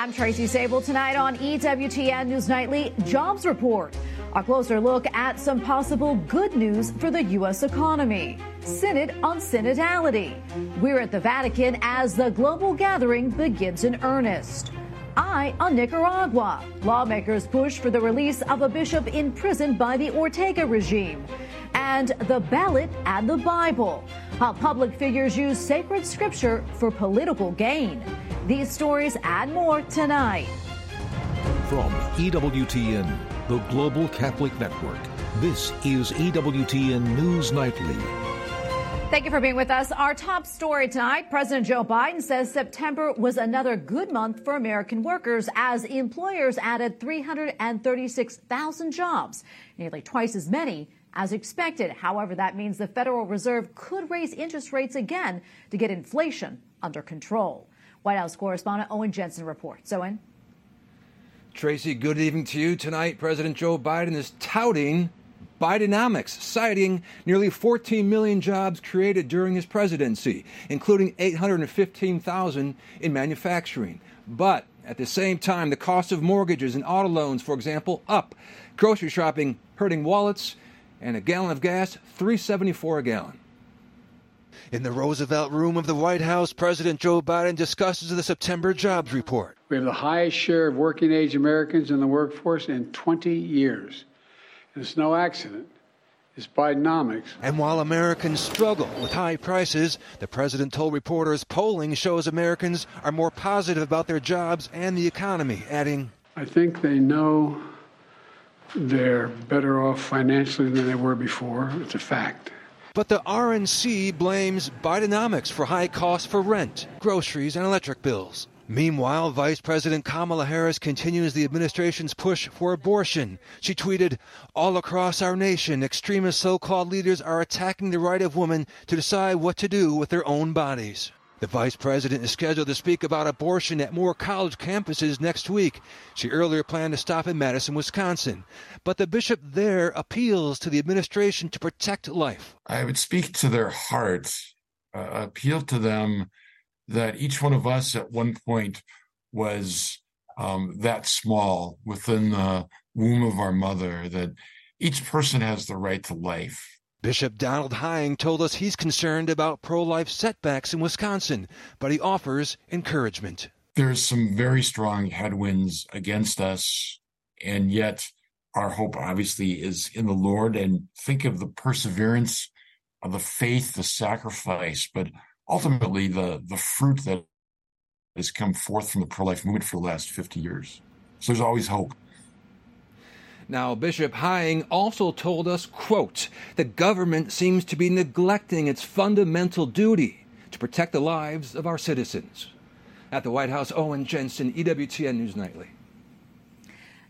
I'm Tracy Sabol tonight on EWTN News Nightly Jobs Report. A closer look at some possible good news for the U.S. economy. Synod on synodality. We're at the Vatican as the global gathering begins in earnest. Eye on Nicaragua. Lawmakers push for the release of a bishop imprisoned by the Ortega regime. And the ballot and the Bible. How public figures use sacred scripture for political gain. These stories and more tonight. From EWTN, the Global Catholic Network, this is EWTN News Nightly. Thank you for being with us. Our top story tonight President Joe Biden says September was another good month for American workers as employers added 336,000 jobs, nearly twice as many as expected. However, that means the Federal Reserve could raise interest rates again to get inflation under control. White House correspondent Owen Jensen reports. Owen? Tracy, good evening to you. Tonight, President Joe Biden is touting Bidenomics, citing nearly 14 million jobs created during his presidency, including 815,000 in manufacturing. But at the same time, the cost of mortgages and auto loans, for example, up. Grocery shopping hurting wallets, and a gallon of gas, 374 a gallon. In the Roosevelt Room of the White House, President Joe Biden discusses the September jobs report. We have the highest share of working age Americans in the workforce in 20 years. And it's no accident. It's Bidenomics. And while Americans struggle with high prices, the president told reporters polling shows Americans are more positive about their jobs and the economy, adding, I think they know they're better off financially than they were before. It's a fact. But the RNC blames Bidenomics for high costs for rent, groceries, and electric bills. Meanwhile, Vice President Kamala Harris continues the administration's push for abortion. She tweeted, All across our nation, extremist so called leaders are attacking the right of women to decide what to do with their own bodies. The vice president is scheduled to speak about abortion at more college campuses next week. She earlier planned to stop in Madison, Wisconsin. But the bishop there appeals to the administration to protect life. I would speak to their hearts, uh, appeal to them that each one of us at one point was um, that small within the womb of our mother, that each person has the right to life Bishop Donald Hying told us he's concerned about pro life setbacks in Wisconsin, but he offers encouragement. There's some very strong headwinds against us, and yet our hope obviously is in the Lord. And think of the perseverance of the faith, the sacrifice, but ultimately the, the fruit that has come forth from the pro life movement for the last 50 years. So there's always hope. Now, Bishop Hying also told us, quote, the government seems to be neglecting its fundamental duty to protect the lives of our citizens. At the White House, Owen Jensen, EWTN News Nightly.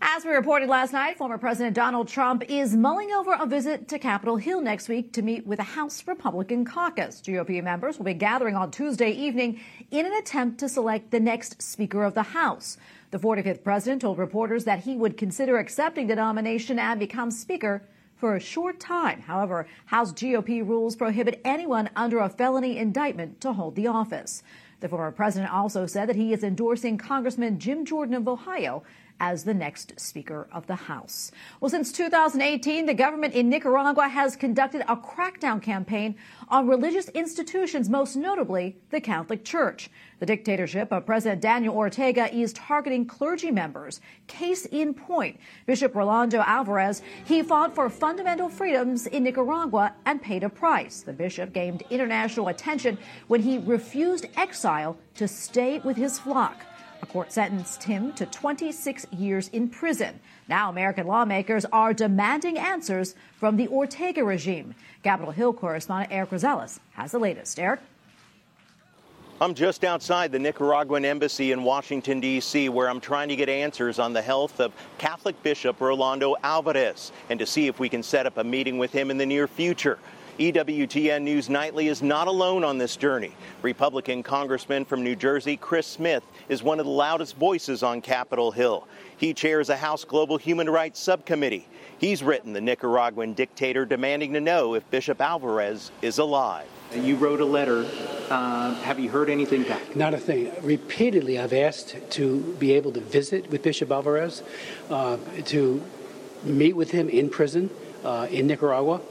As we reported last night, former President Donald Trump is mulling over a visit to Capitol Hill next week to meet with the House Republican caucus. GOP members will be gathering on Tuesday evening in an attempt to select the next Speaker of the House. The 45th president told reporters that he would consider accepting the nomination and become Speaker for a short time. However, House GOP rules prohibit anyone under a felony indictment to hold the office. The former president also said that he is endorsing Congressman Jim Jordan of Ohio as the next Speaker of the House. Well, since 2018, the government in Nicaragua has conducted a crackdown campaign on religious institutions, most notably the Catholic Church. The dictatorship of President Daniel Ortega is targeting clergy members. Case in point, Bishop Rolando Alvarez, he fought for fundamental freedoms in Nicaragua and paid a price. The bishop gained international attention when he refused exile to stay with his flock. A court sentenced him to 26 years in prison. Now, American lawmakers are demanding answers from the Ortega regime. Capitol Hill correspondent Eric Rosales has the latest. Eric? I'm just outside the Nicaraguan embassy in Washington, D.C., where I'm trying to get answers on the health of Catholic Bishop Rolando Alvarez and to see if we can set up a meeting with him in the near future. EWTN News Nightly is not alone on this journey. Republican Congressman from New Jersey, Chris Smith, is one of the loudest voices on Capitol Hill. He chairs a House Global Human Rights Subcommittee. He's written the Nicaraguan dictator demanding to know if Bishop Alvarez is alive. You wrote a letter. Uh, have you heard anything back? Not a thing. Repeatedly, I've asked to be able to visit with Bishop Alvarez, uh, to meet with him in prison uh, in Nicaragua.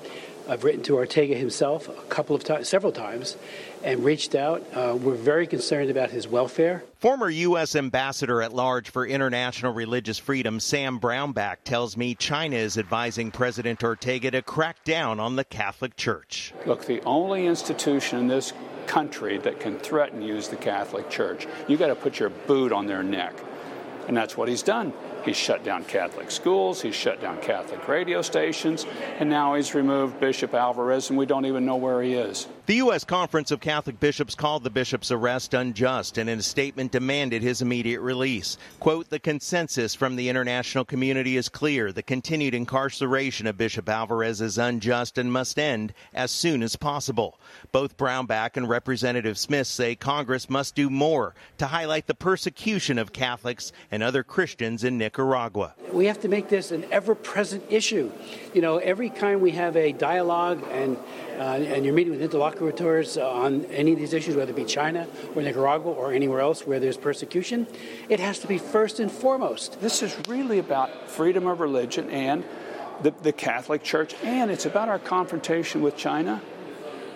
I've written to Ortega himself a couple of times, several times, and reached out. Uh, we're very concerned about his welfare. Former U.S. Ambassador at Large for International Religious Freedom, Sam Brownback, tells me China is advising President Ortega to crack down on the Catholic Church. Look, the only institution in this country that can threaten you is the Catholic Church. You got to put your boot on their neck. And that's what he's done. He's shut down Catholic schools, he's shut down Catholic radio stations, and now he's removed Bishop Alvarez, and we don't even know where he is. The U.S. Conference of Catholic Bishops called the bishop's arrest unjust and in a statement demanded his immediate release. Quote, the consensus from the international community is clear. The continued incarceration of Bishop Alvarez is unjust and must end as soon as possible. Both Brownback and Representative Smith say Congress must do more to highlight the persecution of Catholics and other Christians in Nicaragua. We have to make this an ever present issue. You know, every time we have a dialogue and Uh, and you're meeting with interlocutors on any of these issues, whether it be China or Nicaragua or anywhere else where there's persecution, it has to be first and foremost. This is really about freedom of religion and the, the Catholic Church, and it's about our confrontation with China.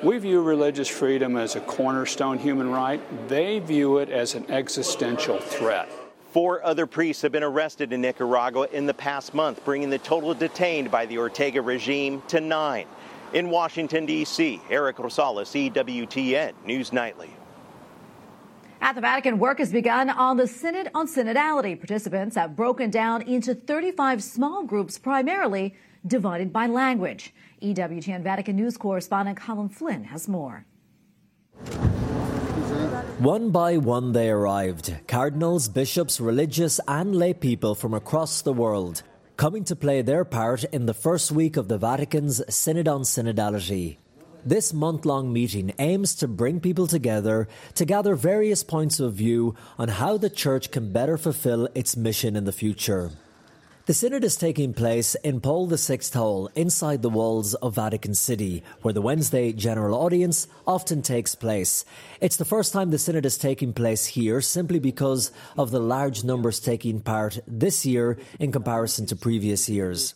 We view religious freedom as a cornerstone human right. They view it as an existential threat. Four other priests have been arrested in Nicaragua in the past month, bringing the total detained by the Ortega regime to nine. In Washington, D.C., Eric Rosales, EWTN News Nightly. At the Vatican, work has begun on the Synod on Synodality. Participants have broken down into 35 small groups, primarily divided by language. EWTN Vatican News correspondent Colm Flynn has more. One by one they arrived cardinals, bishops, religious, and lay people from across the world coming to play their part in the first week of the Vatican's Synod on Synodality. This month long meeting aims to bring people together to gather various points of view on how the Church can better fulfill its mission in the future. The synod is taking place in Paul VI Hall inside the walls of Vatican City, where the Wednesday general audience often takes place. It's the first time the synod is taking place here simply because of the large numbers taking part this year in comparison to previous years.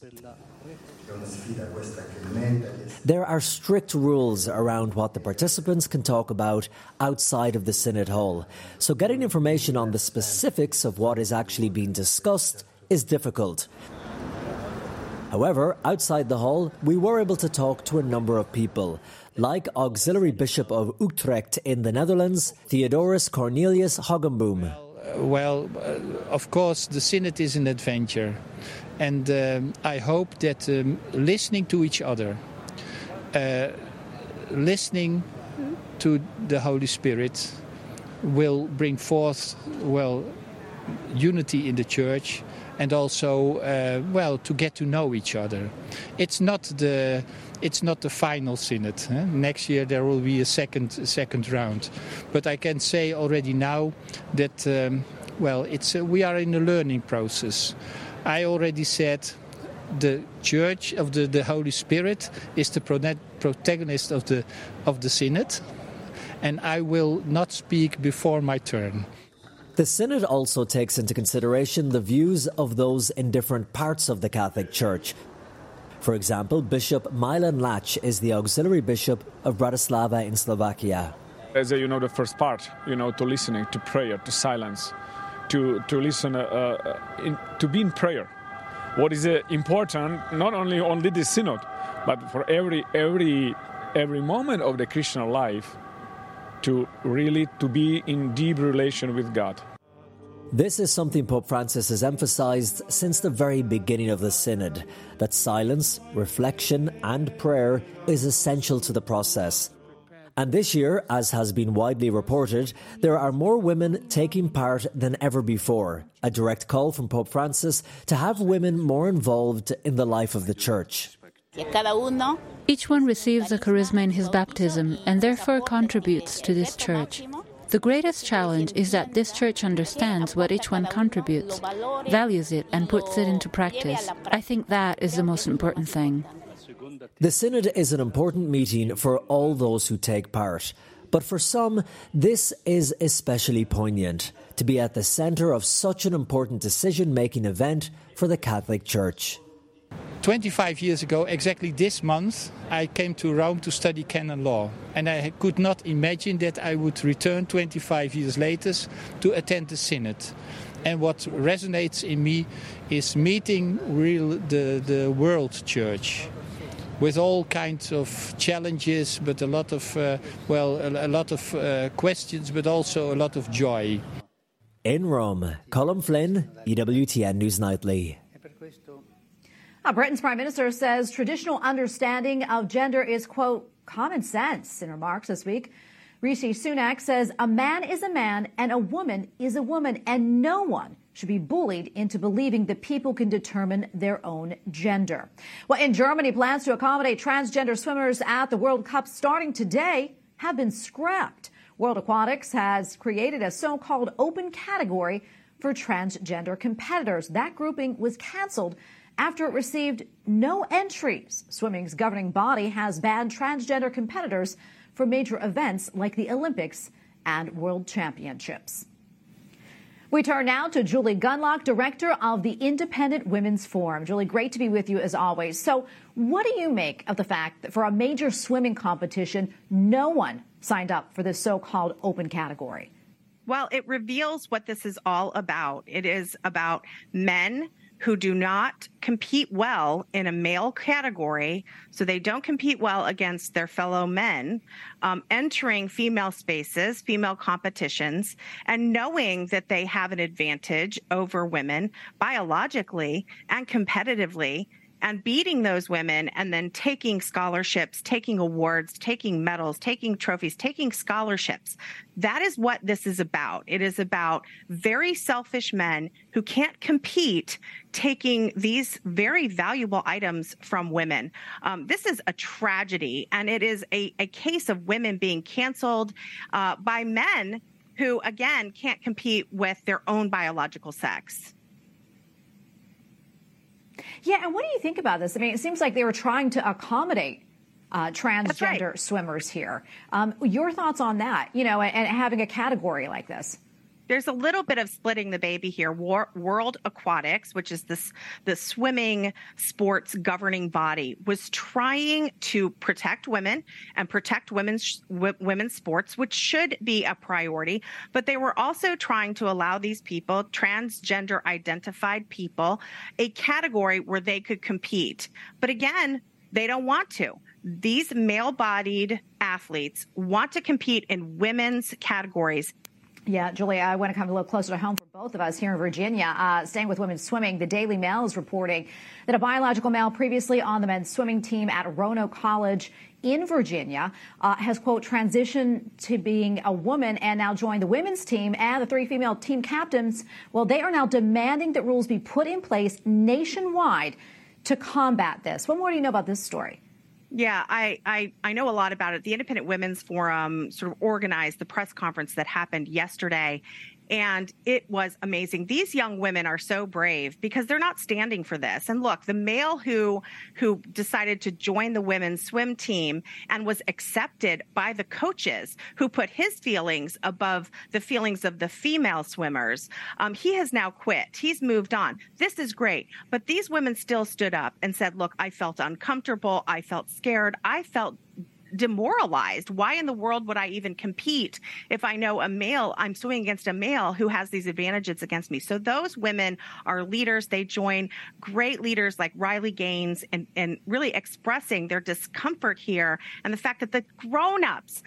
There are strict rules around what the participants can talk about outside of the Synod Hall, so getting information on the specifics of what is actually being discussed is difficult. However, outside the hall, we were able to talk to a number of people, like Auxiliary Bishop of Utrecht in the Netherlands, Theodorus Cornelius Hoogenboom. Well, uh, of course, the Synod is an adventure, and um, I hope that um, listening to each other, uh, listening to the Holy Spirit, will bring forth, well, unity in the Church and also uh, well to get to know each other. It's not the it's not the final synod. Eh? Next year there will be a second second round, but I can say already now that um, well it's uh, we are in a learning process. I already said the Church of the, the Holy Spirit is the protagonist of the of the synod, and I will not speak before my turn. The Synod also takes into consideration the views of those in different parts of the Catholic Church. For example, Bishop Milan Lach is the auxiliary bishop of Bratislava in Slovakia. As you know, the first part, you know, to listening, to prayer, to silence, to to listen, uh, uh, in, to be in prayer. What is uh, important, not only only the synod, but for every every every moment of the Christian life, to really to be in deep relation with God. This is something Pope Francis has emphasized since the very beginning of the Synod that silence, reflection, and prayer is essential to the process. And this year, as has been widely reported, there are more women taking part than ever before. A direct call from Pope Francis to have women more involved in the life of the Church. Each one receives a charisma in his baptism and therefore contributes to this church. The greatest challenge is that this church understands what each one contributes, values it, and puts it into practice. I think that is the most important thing. The Synod is an important meeting for all those who take part. But for some, this is especially poignant to be at the centre of such an important decision making event for the Catholic Church. 25 years ago, exactly this month, I came to Rome to study canon law. And I could not imagine that I would return 25 years later to attend the Synod. And what resonates in me is meeting real, the, the world church with all kinds of challenges, but a lot of, uh, well, a, lot of uh, questions, but also a lot of joy. In Rome, Colm Flynn, EWTN News Nightly. Britain's prime minister says traditional understanding of gender is, quote, common sense in remarks this week. Rishi Sunak says a man is a man and a woman is a woman, and no one should be bullied into believing that people can determine their own gender. Well, in Germany, plans to accommodate transgender swimmers at the World Cup starting today have been scrapped. World Aquatics has created a so-called open category for transgender competitors. That grouping was canceled after it received no entries. Swimming's governing body has banned transgender competitors for major events like the Olympics and World Championships. We turn now to Julie Gunlock, director of the Independent Women's Forum. Julie, great to be with you as always. So, what do you make of the fact that for a major swimming competition, no one signed up for this so called open category? Well, it reveals what this is all about. It is about men who do not compete well in a male category, so they don't compete well against their fellow men, um, entering female spaces, female competitions, and knowing that they have an advantage over women biologically and competitively and beating those women and then taking scholarships, taking awards, taking medals, taking trophies, taking scholarships. That is what this is about. It is about very selfish men who can't compete taking these very valuable items from women. Um, this is a tragedy, and it is a, a case of women being canceled uh, by men who, again, can't compete with their own biological sex. Yeah, and what do you think about this? I mean, it seems like they were trying to accommodate uh, transgender right. swimmers here. Um, your thoughts on that? You know, and, and having a category like this there's a little bit of splitting the baby here. War, World Aquatics, which is this the swimming sports governing body, was trying to protect women and protect women's women's sports, which should be a priority. But they were also trying to allow these people, transgender identified people, a category where they could compete. But again, they don't want to. These male bodied athletes want to compete in women's categories yeah, Julia, I want to come a little closer to home for both of us here in Virginia. Uh, staying with women's swimming, the Daily Mail is reporting that a biological male previously on the men's swimming team at Roanoke College in Virginia uh, has, quote, transitioned to being a woman and now joined the women's team and the three female team captains. Well, they are now demanding that rules be put in place nationwide to combat this. What more do you know about this story? Yeah, I, I, I know a lot about it. The Independent Women's Forum sort of organized the press conference that happened yesterday, and it was amazing. These young women are so brave because they're not standing for this. And look the male who who decided to join the women's swim team and was accepted by the coaches who put his feelings above the feelings of the female swimmers um, he has now quit. He's moved on. This is great. But these women still stood up and said look i felt uncomfortable. I felt scared. I felt demoralized. Why in the world would I even compete if I know a male, I'm swimming against a male who has these advantages against me? So those women are leaders. They join great leaders like Riley Gaines and, and really expressing their discomfort here and the fact that the grown-ups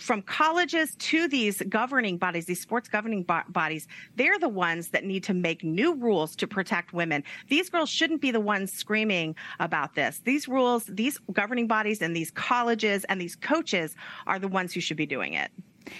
from colleges to these governing bodies, these sports governing bo- bodies, they're the ones that need to make new rules to protect women. These girls shouldn't be the ones screaming about this. These rules, these governing bodies and these colleges and these coaches are the ones who should be doing it.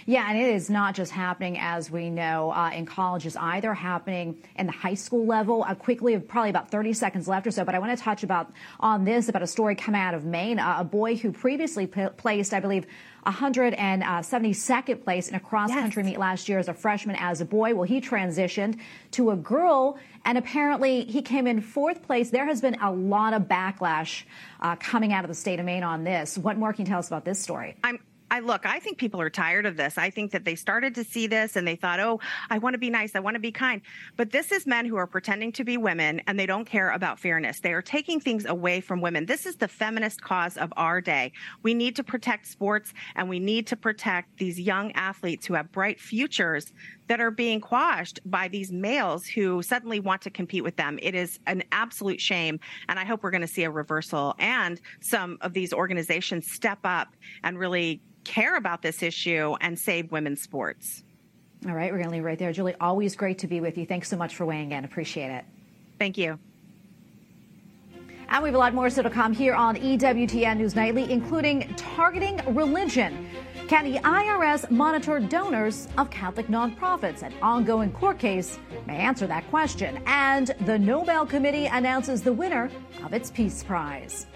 Yeah, and it is not just happening, as we know, uh, in colleges either, happening in the high school level. Uh, quickly, probably about 30 seconds left or so, but I want to touch about on this about a story coming out of Maine. Uh, a boy who previously p- placed, I believe, 172nd place in a cross country yes. meet last year as a freshman as a boy. Well, he transitioned to a girl, and apparently he came in fourth place. There has been a lot of backlash uh, coming out of the state of Maine on this. What more can you tell us about this story? I'm I look, I think people are tired of this. I think that they started to see this and they thought, oh, I want to be nice. I want to be kind. But this is men who are pretending to be women and they don't care about fairness. They are taking things away from women. This is the feminist cause of our day. We need to protect sports and we need to protect these young athletes who have bright futures that are being quashed by these males who suddenly want to compete with them. It is an absolute shame. And I hope we're going to see a reversal and some of these organizations step up and really care about this issue and save women's sports. All right, we're going to leave right there. Julie, always great to be with you. Thanks so much for weighing in. Appreciate it. Thank you. And we have a lot more still to come here on EWTN News Nightly, including targeting religion. Can the IRS monitor donors of Catholic nonprofits? An ongoing court case may answer that question. And the Nobel Committee announces the winner of its Peace Prize.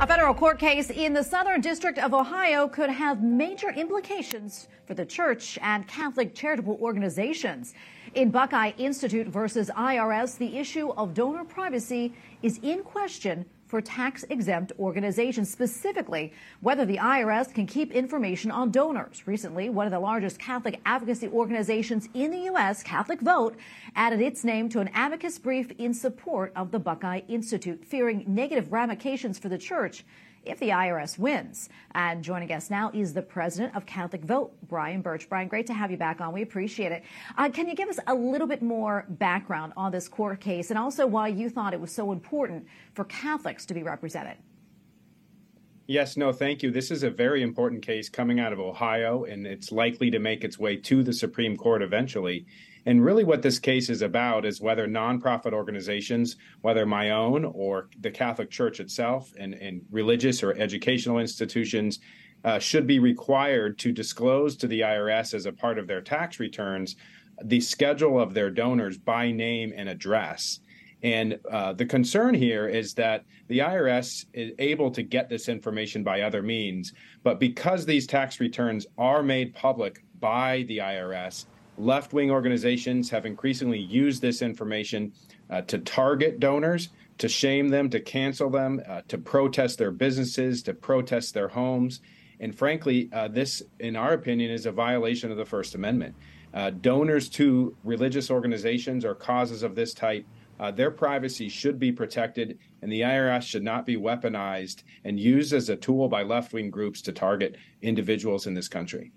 A federal court case in the Southern District of Ohio could have major implications for the church and Catholic charitable organizations. In Buckeye Institute versus IRS, the issue of donor privacy is in question for tax exempt organizations, specifically whether the IRS can keep information on donors. Recently, one of the largest Catholic advocacy organizations in the U.S., Catholic Vote, added its name to an amicus brief in support of the Buckeye Institute, fearing negative ramifications for the church if the IRS wins. And joining us now is the president of Catholic Vote, Brian Burch. Brian, great to have you back on. We appreciate it. Uh, can you give us a little bit more background on this court case and also why you thought it was so important for Catholics to be represented? Yes, no, thank you. This is a very important case coming out of Ohio, and it's likely to make its way to the Supreme Court eventually. And really, what this case is about is whether nonprofit organizations, whether my own or the Catholic Church itself, and, and religious or educational institutions, uh, should be required to disclose to the IRS as a part of their tax returns the schedule of their donors by name and address. And uh, the concern here is that the IRS is able to get this information by other means, but because these tax returns are made public by the IRS, left wing organizations have increasingly used this information uh, to target donors, to shame them, to cancel them, uh, to protest their businesses, to protest their homes. And frankly, uh, this, in our opinion, is a violation of the First Amendment. Uh, donors to religious organizations or causes of this type, uh, their privacy should be protected, and the IRS should not be weaponized and used as a tool by left wing groups to target individuals in this country.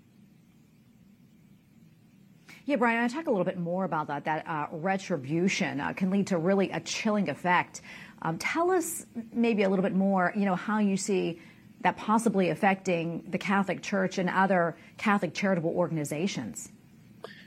Yeah, Brian, I talk a little bit more about that. That uh, retribution uh, can lead to really a chilling effect. Um, tell us maybe a little bit more, you know, how you see that possibly affecting the Catholic Church and other Catholic charitable organizations.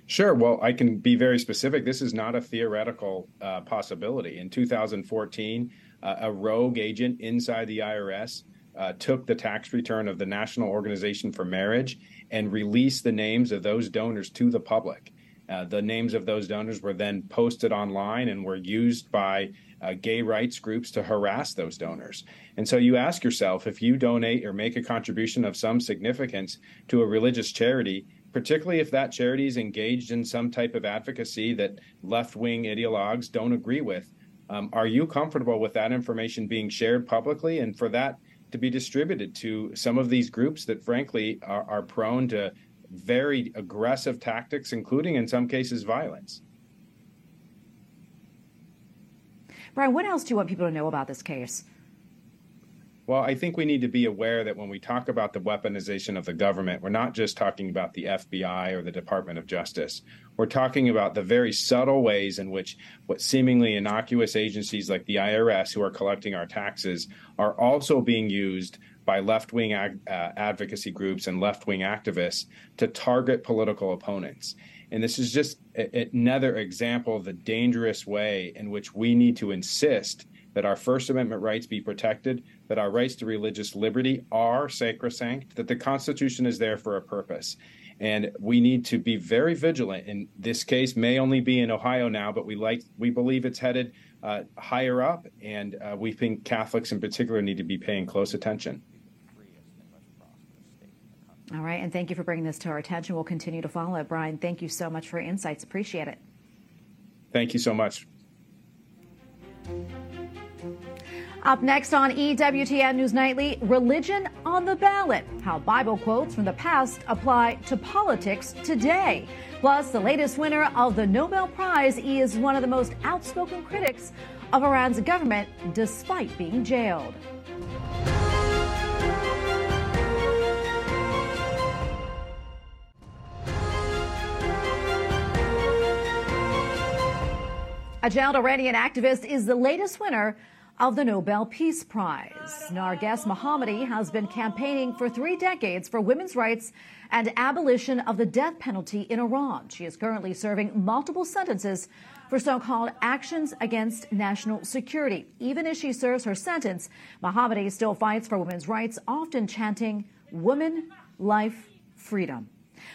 Sure. Well, I can be very specific. This is not a theoretical uh, possibility. In 2014, uh, a rogue agent inside the IRS uh, took the tax return of the National Organization for Marriage and released the names of those donors to the public. Uh, the names of those donors were then posted online and were used by uh, gay rights groups to harass those donors. And so you ask yourself if you donate or make a contribution of some significance to a religious charity, particularly if that charity is engaged in some type of advocacy that left wing ideologues don't agree with, um, are you comfortable with that information being shared publicly? And for that to be distributed to some of these groups that, frankly, are, are prone to very aggressive tactics, including in some cases violence. Brian, what else do you want people to know about this case? Well, I think we need to be aware that when we talk about the weaponization of the government, we're not just talking about the FBI or the Department of Justice. We're talking about the very subtle ways in which what seemingly innocuous agencies like the IRS, who are collecting our taxes, are also being used by left wing ag- uh, advocacy groups and left wing activists to target political opponents. And this is just a, another example of the dangerous way in which we need to insist that our First Amendment rights be protected, that our rights to religious liberty are sacrosanct, that the Constitution is there for a purpose. And we need to be very vigilant. In this case, may only be in Ohio now, but we like we believe it's headed uh, higher up, and uh, we think Catholics in particular need to be paying close attention. All right, and thank you for bringing this to our attention. We'll continue to follow it. Brian, thank you so much for your insights. Appreciate it. Thank you so much. Up next on EWTN News Nightly, religion on the ballot. How Bible quotes from the past apply to politics today. Plus, the latest winner of the Nobel Prize is one of the most outspoken critics of Iran's government, despite being jailed. A jailed Iranian activist is the latest winner of the Nobel Peace Prize. Narges Mohammadi has been campaigning for three decades for women's rights and abolition of the death penalty in Iran. She is currently serving multiple sentences for so-called actions against national security. Even as she serves her sentence, Mohammadi still fights for women's rights, often chanting, Woman, life, freedom.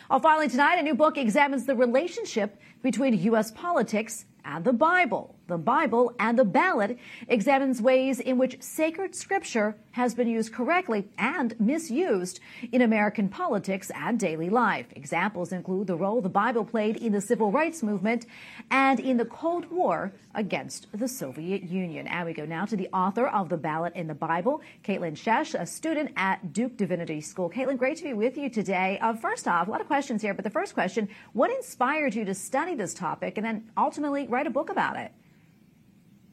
While filing tonight, a new book examines the relationship between U.S. politics and the Bible. The Bible and the ballot examines ways in which sacred scripture has been used correctly and misused in American politics and daily life. Examples include the role the Bible played in the civil rights movement and in the Cold War against the Soviet Union. And we go now to the author of The Ballot in the Bible, Kaitlyn Schiess, a student at Duke Divinity School. Kaitlyn, great to be with you today. Uh, first off, a lot of questions here, but the first question, what inspired you to study this topic and then ultimately write a book about it?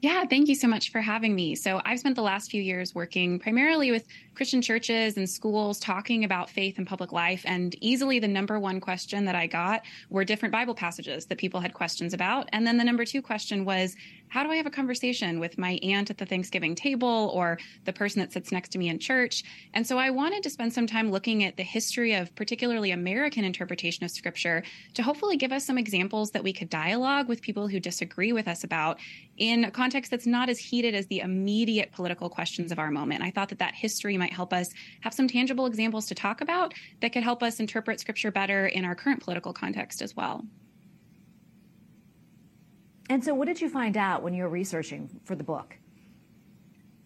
Yeah, thank you so much for having me. So, I've spent the last few years working primarily with Christian churches and schools talking about faith and public life. And easily the number one question that I got were different Bible passages that people had questions about. And then the number two question was, how do I have a conversation with my aunt at the Thanksgiving table or the person that sits next to me in church? And so I wanted to spend some time looking at the history of particularly American interpretation of scripture to hopefully give us some examples that we could dialogue with people who disagree with us about in a context that's not as heated as the immediate political questions of our moment. I thought that that history might help us have some tangible examples to talk about that could help us interpret scripture better in our current political context as well. And so, what did you find out when you were researching for the book?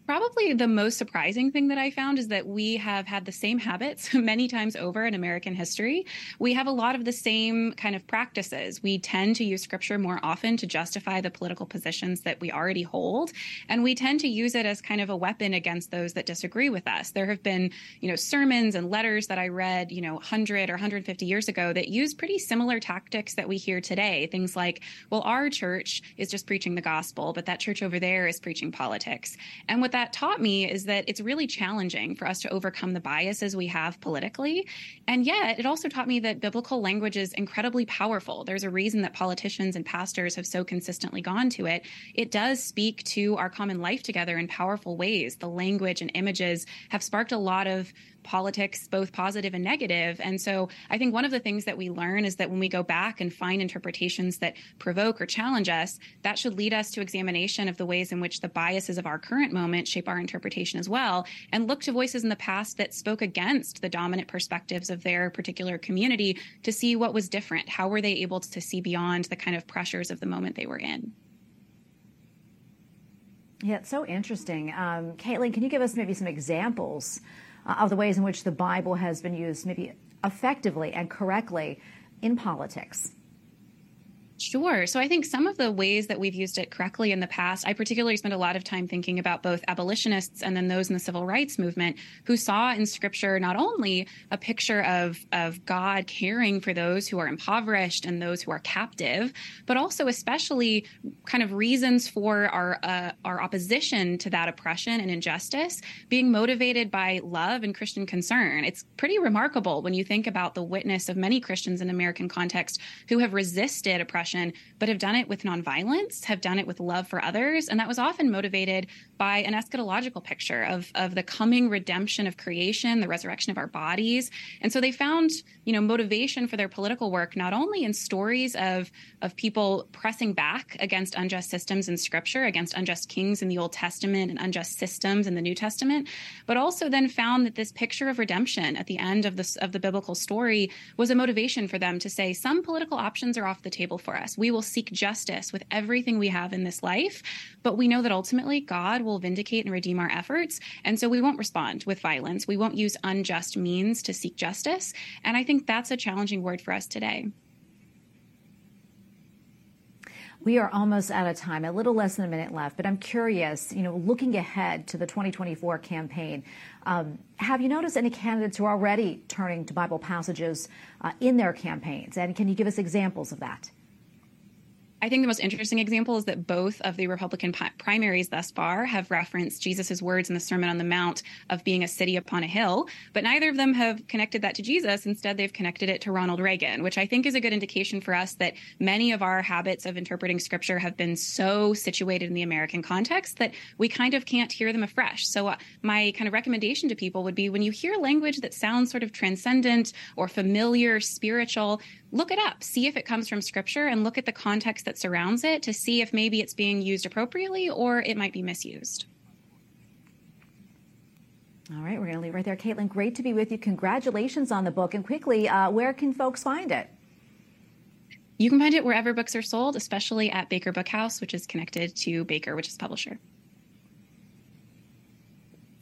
Probably the most surprising thing that I found is that we have had the same habits many times over in American history. We have a lot of the same kind of practices. We tend to use scripture more often to justify the political positions that we already hold, and we tend to use it as kind of a weapon against those that disagree with us. There have been, you know, sermons and letters that I read, you know, 100 or 150 years ago that use pretty similar tactics that we hear today. Things like, well, our church is just preaching the gospel, but that church over there is preaching politics. And what that taught me is that it's really challenging for us to overcome the biases we have politically. And yet, it also taught me that biblical language is incredibly powerful. There's a reason that politicians and pastors have so consistently gone to it. It does speak to our common life together in powerful ways. The language and images have sparked a lot of politics, both positive and negative. And so I think one of the things that we learn is that when we go back and find interpretations that provoke or challenge us, that should lead us to examination of the ways in which the biases of our current moment shape our interpretation as well, and look to voices in the past that spoke against the dominant perspectives of their particular community to see what was different. How were they able to see beyond the kind of pressures of the moment they were in? Yeah, it's so interesting. Um, Kaitlyn, can you give us maybe some examples uh, of the ways in which the Bible has been used maybe effectively and correctly in politics? Sure. So I think some of the ways that we've used it correctly in the past, I particularly spent a lot of time thinking about both abolitionists and then those in the civil rights movement who saw in scripture not only a picture of, of God caring for those who are impoverished and those who are captive, but also especially kind of reasons for our uh, our opposition to that oppression and injustice being motivated by love and Christian concern. It's pretty remarkable when you think about the witness of many Christians in American context who have resisted oppression but have done it with nonviolence, have done it with love for others. And that was often motivated by an eschatological picture of, of the coming redemption of creation, the resurrection of our bodies. And so they found, you know, motivation for their political work not only in stories of, of people pressing back against unjust systems in scripture, against unjust kings in the Old Testament and unjust systems in the New Testament, but also then found that this picture of redemption at the end of the, of the biblical story was a motivation for them to say some political options are off the table for us. We will seek justice with everything we have in this life, but we know that ultimately God will vindicate and redeem our efforts. And so we won't respond with violence. We won't use unjust means to seek justice. And I think that's a challenging word for us today. We are almost out of time, a little less than a minute left, but I'm curious, you know, looking ahead to the 2024 campaign, um, have you noticed any candidates who are already turning to Bible passages uh, in their campaigns? And can you give us examples of that? I think the most interesting example is that both of the Republican primaries thus far have referenced Jesus' words in the Sermon on the Mount of being a city upon a hill, but neither of them have connected that to Jesus. Instead, they've connected it to Ronald Reagan, which I think is a good indication for us that many of our habits of interpreting scripture have been so situated in the American context that we kind of can't hear them afresh. So, uh, my kind of recommendation to people would be when you hear language that sounds sort of transcendent or familiar, spiritual, look it up, see if it comes from scripture, and look at the context that surrounds it to see if maybe it's being used appropriately or it might be misused. All right, we're going to leave right there. Kaitlyn, great to be with you. Congratulations on the book. And quickly, uh, where can folks find it? You can find it wherever books are sold, especially at Baker Bookhouse, which is connected to Baker, which is publisher.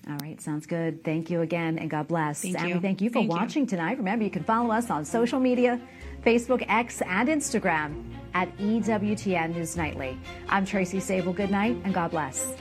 All right, sounds good. Thank you again, and God bless. Thank and you. we thank you for thank watching you. tonight. Remember, you can follow us on social media Facebook, X, and Instagram at EWTN News Nightly. I'm Tracy Sabol. Good night, and God bless.